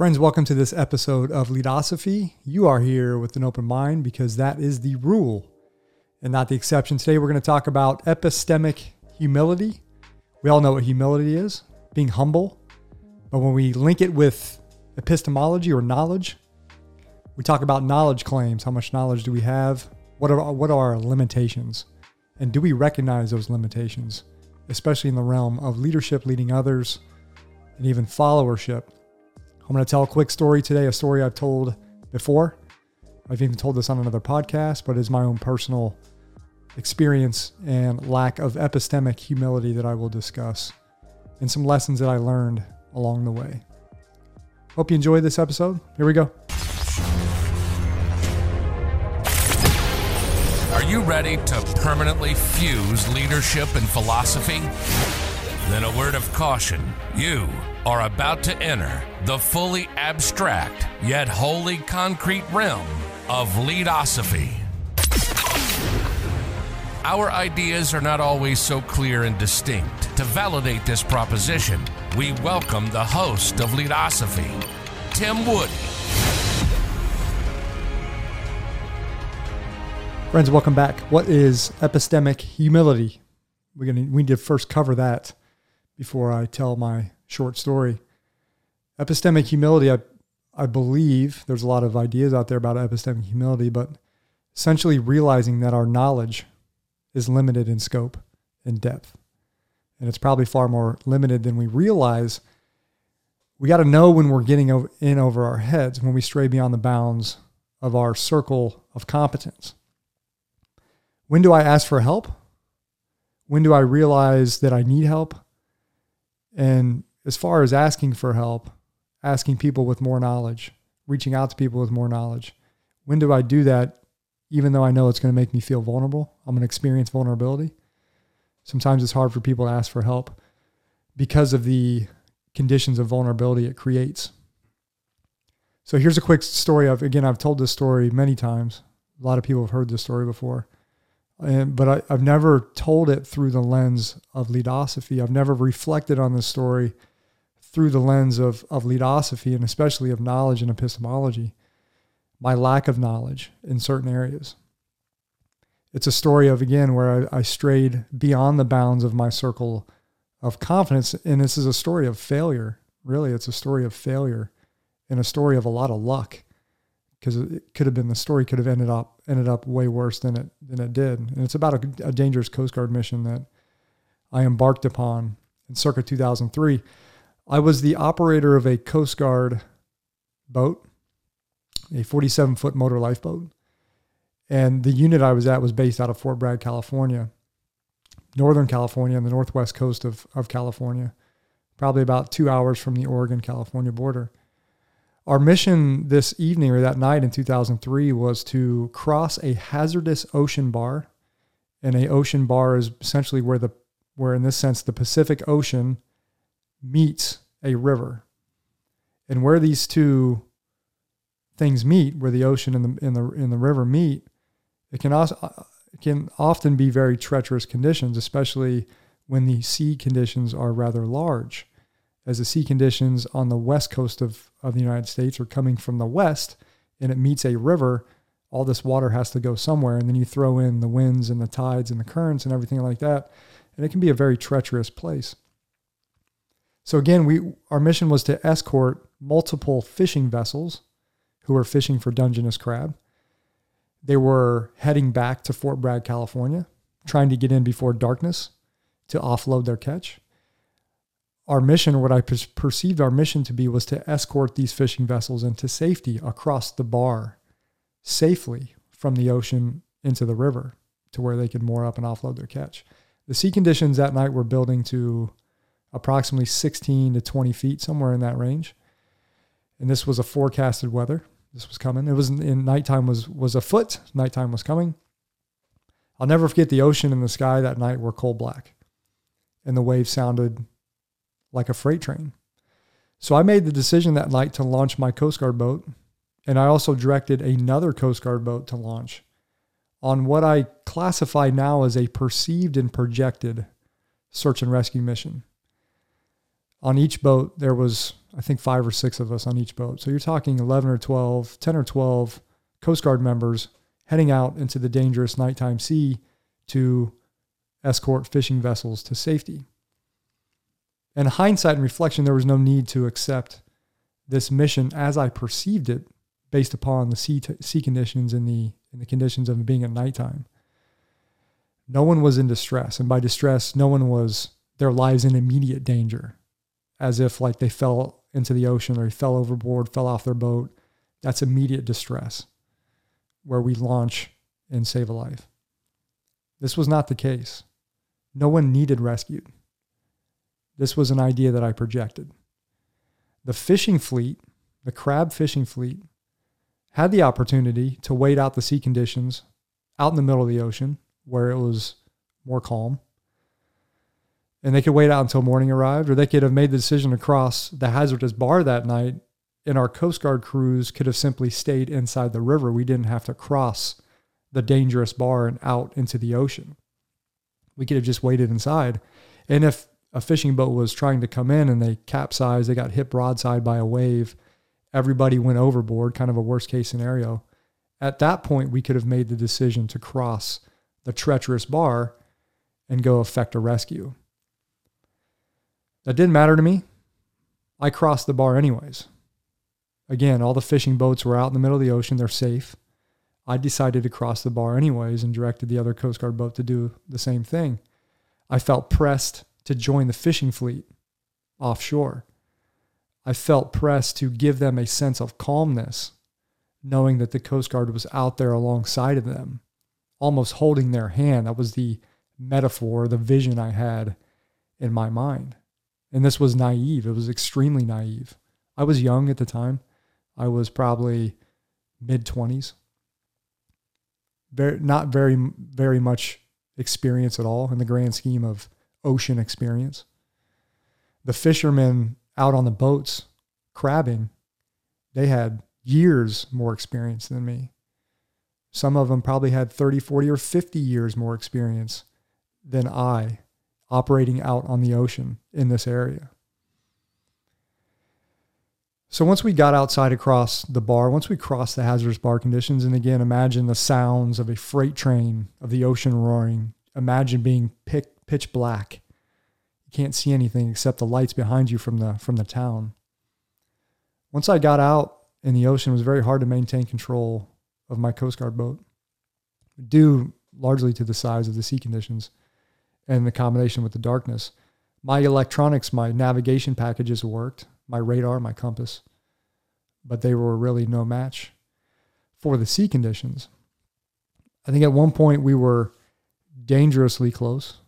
Friends, welcome to this episode of Leadosophy. You are here with an open mind because that is the rule and not the exception. Today, we're going to talk about epistemic humility. We all know what humility is being humble. But when we link it with epistemology or knowledge, we talk about knowledge claims. How much knowledge do we have? What are, what are our limitations? And do we recognize those limitations, especially in the realm of leadership, leading others, and even followership? I'm going to tell a quick story today, a story I've told before. I've even told this on another podcast, but it's my own personal experience and lack of epistemic humility that I will discuss and some lessons that I learned along the way. Hope you enjoyed this episode. Here we go. Are you ready to permanently fuse leadership and philosophy? Then a word of caution. You are about to enter the fully abstract yet wholly concrete realm of leadosophy. Our ideas are not always so clear and distinct. To validate this proposition, we welcome the host of Leadosophy, Tim Wood. Friends, welcome back. What is epistemic humility? We're gonna we need to first cover that before I tell my short story. Epistemic humility, I, I believe there's a lot of ideas out there about epistemic humility, but essentially realizing that our knowledge is limited in scope and depth. And it's probably far more limited than we realize. We got to know when we're getting in over our heads, when we stray beyond the bounds of our circle of competence. When do I ask for help? When do I realize that I need help? And as far as asking for help, asking people with more knowledge, reaching out to people with more knowledge, when do I do that even though I know it's going to make me feel vulnerable? I'm going to experience vulnerability. Sometimes it's hard for people to ask for help because of the conditions of vulnerability it creates. So here's a quick story of again I've told this story many times. A lot of people have heard this story before. And, but I, have never told it through the lens of leadosophy. I've never reflected on this story through the lens of, of leadosophy and especially of knowledge and epistemology, my lack of knowledge in certain areas. It's a story of, again, where I, I strayed beyond the bounds of my circle of confidence. And this is a story of failure. Really, it's a story of failure and a story of a lot of luck because it could have been the story could have ended up ended up way worse than it than it did. And it's about a, a dangerous Coast Guard mission that I embarked upon in circa 2003. I was the operator of a Coast Guard boat, a 47 foot motor lifeboat, and the unit I was at was based out of Fort Bragg, California, Northern California, on the northwest coast of of California, probably about two hours from the Oregon California border our mission this evening or that night in 2003 was to cross a hazardous ocean bar. And a ocean bar is essentially where the where in this sense the Pacific Ocean meets a river. And where these two things meet, where the ocean and the in the in the river meet, it can also uh, it can often be very treacherous conditions, especially when the sea conditions are rather large as the sea conditions on the west coast of, of the United States are coming from the west and it meets a river, all this water has to go somewhere. And then you throw in the winds and the tides and the currents and everything like that. And it can be a very treacherous place. So again, we our mission was to escort multiple fishing vessels who were fishing for Dungeness crab. They were heading back to Fort Bragg, California, trying to get in before darkness to offload their catch our mission, what I perceived our mission to be, was to escort these fishing vessels into safety across the bar, safely from the ocean into the river to where they could moor up and offload their catch. The sea conditions that night were building to approximately 16 to 20 feet, somewhere in that range. And this was a forecasted weather. This was coming. It was in nighttime was was a foot. Nighttime was coming. I'll never forget the ocean and the sky that night were coal black, and the waves sounded like a freight train. So I made the decision that night to launch my Coast Guard boat, and I also directed another Coast Guard boat to launch on what I classify now as a perceived and projected search and rescue mission. On each boat, there was, I think, five or six of us on each boat. So you're talking 11 or 12, 10 or 12 Coast Guard members heading out into the dangerous nighttime sea to escort fishing vessels to safety. In hindsight and reflection, there was no need to accept this mission as I perceived it based upon the sea, t- sea conditions and the, and the conditions of being at nighttime. No one was in distress. And by distress, no one was their lives in immediate danger, as if like they fell into the ocean or they fell overboard, fell off their boat. That's immediate distress where we launch and save a life. This was not the case. No one needed rescued. This was an idea that I projected. The fishing fleet, the crab fishing fleet, had the opportunity to wait out the sea conditions out in the middle of the ocean where it was more calm. And they could wait out until morning arrived, or they could have made the decision to cross the hazardous bar that night, and our Coast Guard crews could have simply stayed inside the river. We didn't have to cross the dangerous bar and out into the ocean. We could have just waited inside. And if a fishing boat was trying to come in and they capsized, they got hit broadside by a wave, everybody went overboard, kind of a worst case scenario. At that point, we could have made the decision to cross the treacherous bar and go effect a rescue. That didn't matter to me. I crossed the bar anyways. Again, all the fishing boats were out in the middle of the ocean, they're safe. I decided to cross the bar anyways and directed the other Coast Guard boat to do the same thing. I felt pressed to join the fishing fleet offshore. I felt pressed to give them a sense of calmness, knowing that the Coast Guard was out there alongside of them, almost holding their hand. That was the metaphor, the vision I had in my mind. And this was naive. It was extremely naive. I was young at the time. I was probably mid 20s. Very, not very, very much experience at all in the grand scheme of ocean experience. The fishermen out on the boats crabbing, they had years more experience than me. Some of them probably had 30, 40, or 50 years more experience than I operating out on the ocean in this area. So once we got outside across the bar, once we crossed the hazardous bar conditions, and again, imagine the sounds of a freight train of the ocean roaring. Imagine being pitch black. You can't see anything except the lights behind you from the from the town. Once I got out in the ocean, it was very hard to maintain control of my Coast Guard boat, due largely to the size of the sea conditions and the combination with the darkness. My electronics, my navigation packages worked, my radar, my compass, but they were really no match for the sea conditions. I think at one point we were dangerously close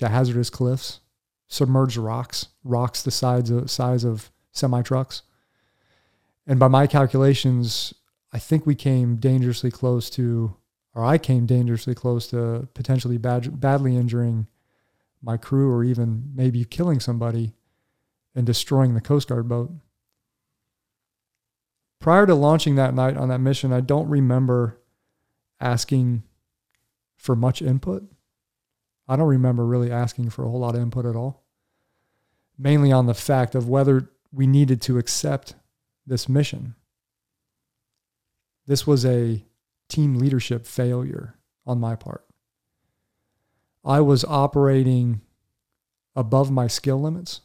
to hazardous cliffs, submerged rocks, rocks the size of, size of semi trucks. And by my calculations, I think we came dangerously close to or I came dangerously close to potentially bad, badly injuring my crew or even maybe killing somebody and destroying the Coast Guard boat. Prior to launching that night on that mission, I don't remember asking for much input. I don't remember really asking for a whole lot of input at all. Mainly on the fact of whether we needed to accept this mission. This was a team leadership failure on my part. I was operating above my skill limits,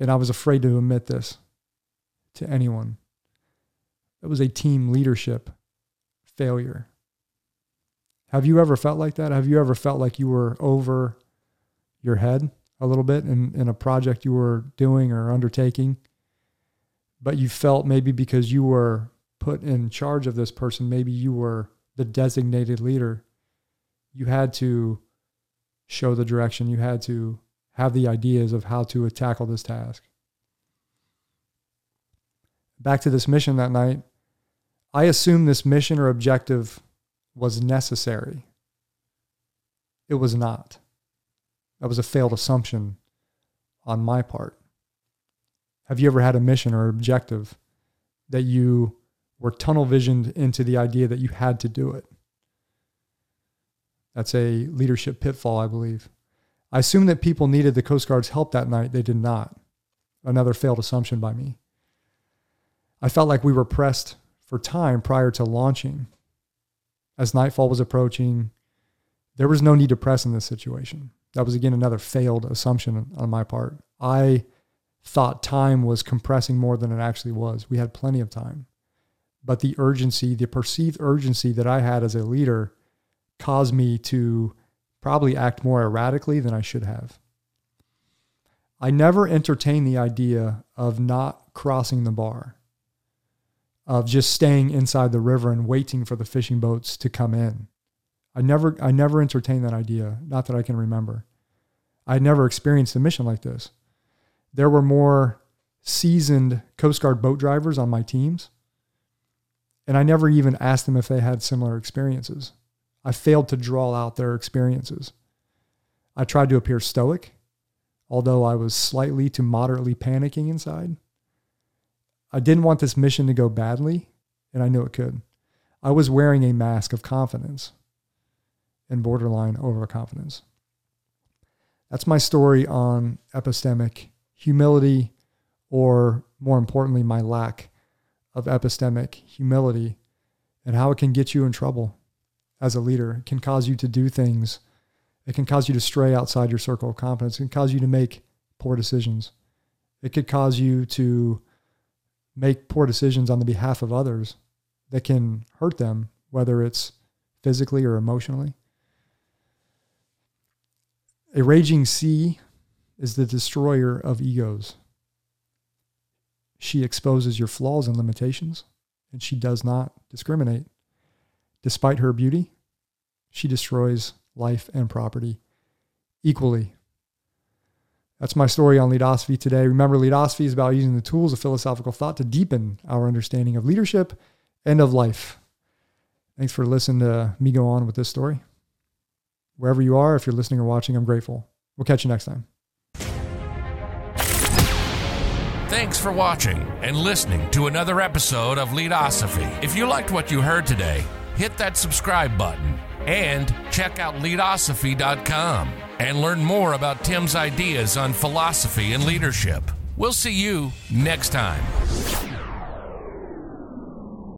and I was afraid to admit this to anyone. It was a team leadership failure. Have you ever felt like that? Have you ever felt like you were over your head a little bit in, in a project you were doing or undertaking? But you felt maybe because you were put in charge of this person, maybe you were the designated leader. You had to show the direction, you had to have the ideas of how to tackle this task. Back to this mission that night, I assumed this mission or objective was necessary. It was not. That was a failed assumption on my part. Have you ever had a mission or objective that you were tunnel visioned into the idea that you had to do it. That's a leadership pitfall, I believe. I assumed that people needed the Coast Guard's help that night. They did not. Another failed assumption by me. I felt like we were pressed for time prior to launching. As nightfall was approaching, there was no need to press in this situation. That was again another failed assumption on my part. I thought time was compressing more than it actually was. We had plenty of time. But the urgency, the perceived urgency that I had as a leader caused me to probably act more erratically than I should have. I never entertained the idea of not crossing the bar, of just staying inside the river and waiting for the fishing boats to come in. I never I never entertained that idea, not that I can remember. I had never experienced a mission like this. There were more seasoned Coast Guard boat drivers on my teams, and I never even asked them if they had similar experiences. I failed to draw out their experiences. I tried to appear stoic, although I was slightly to moderately panicking inside. I didn't want this mission to go badly, and I knew it could. I was wearing a mask of confidence and borderline overconfidence. That's my story on epistemic humility, or more importantly, my lack of epistemic humility and how it can get you in trouble as a leader. It can cause you to do things, it can cause you to stray outside your circle of competence, it can cause you to make poor decisions. It could cause you to make poor decisions on the behalf of others that can hurt them, whether it's physically or emotionally. A raging sea is the destroyer of egos. She exposes your flaws and limitations, and she does not discriminate. Despite her beauty, she destroys life and property equally. That's my story on leadosophy today. Remember, leadosophy is about using the tools of philosophical thought to deepen our understanding of leadership and of life. Thanks for listening to me go on with this story wherever you are, if you're listening or watching, I'm grateful. We'll catch you next time. Thanks for watching and listening to another episode of Leadosophy. If you liked what you heard today, hit that subscribe button and check out leadosophy.com and learn more about Tim's ideas on philosophy and leadership. We'll see you next time.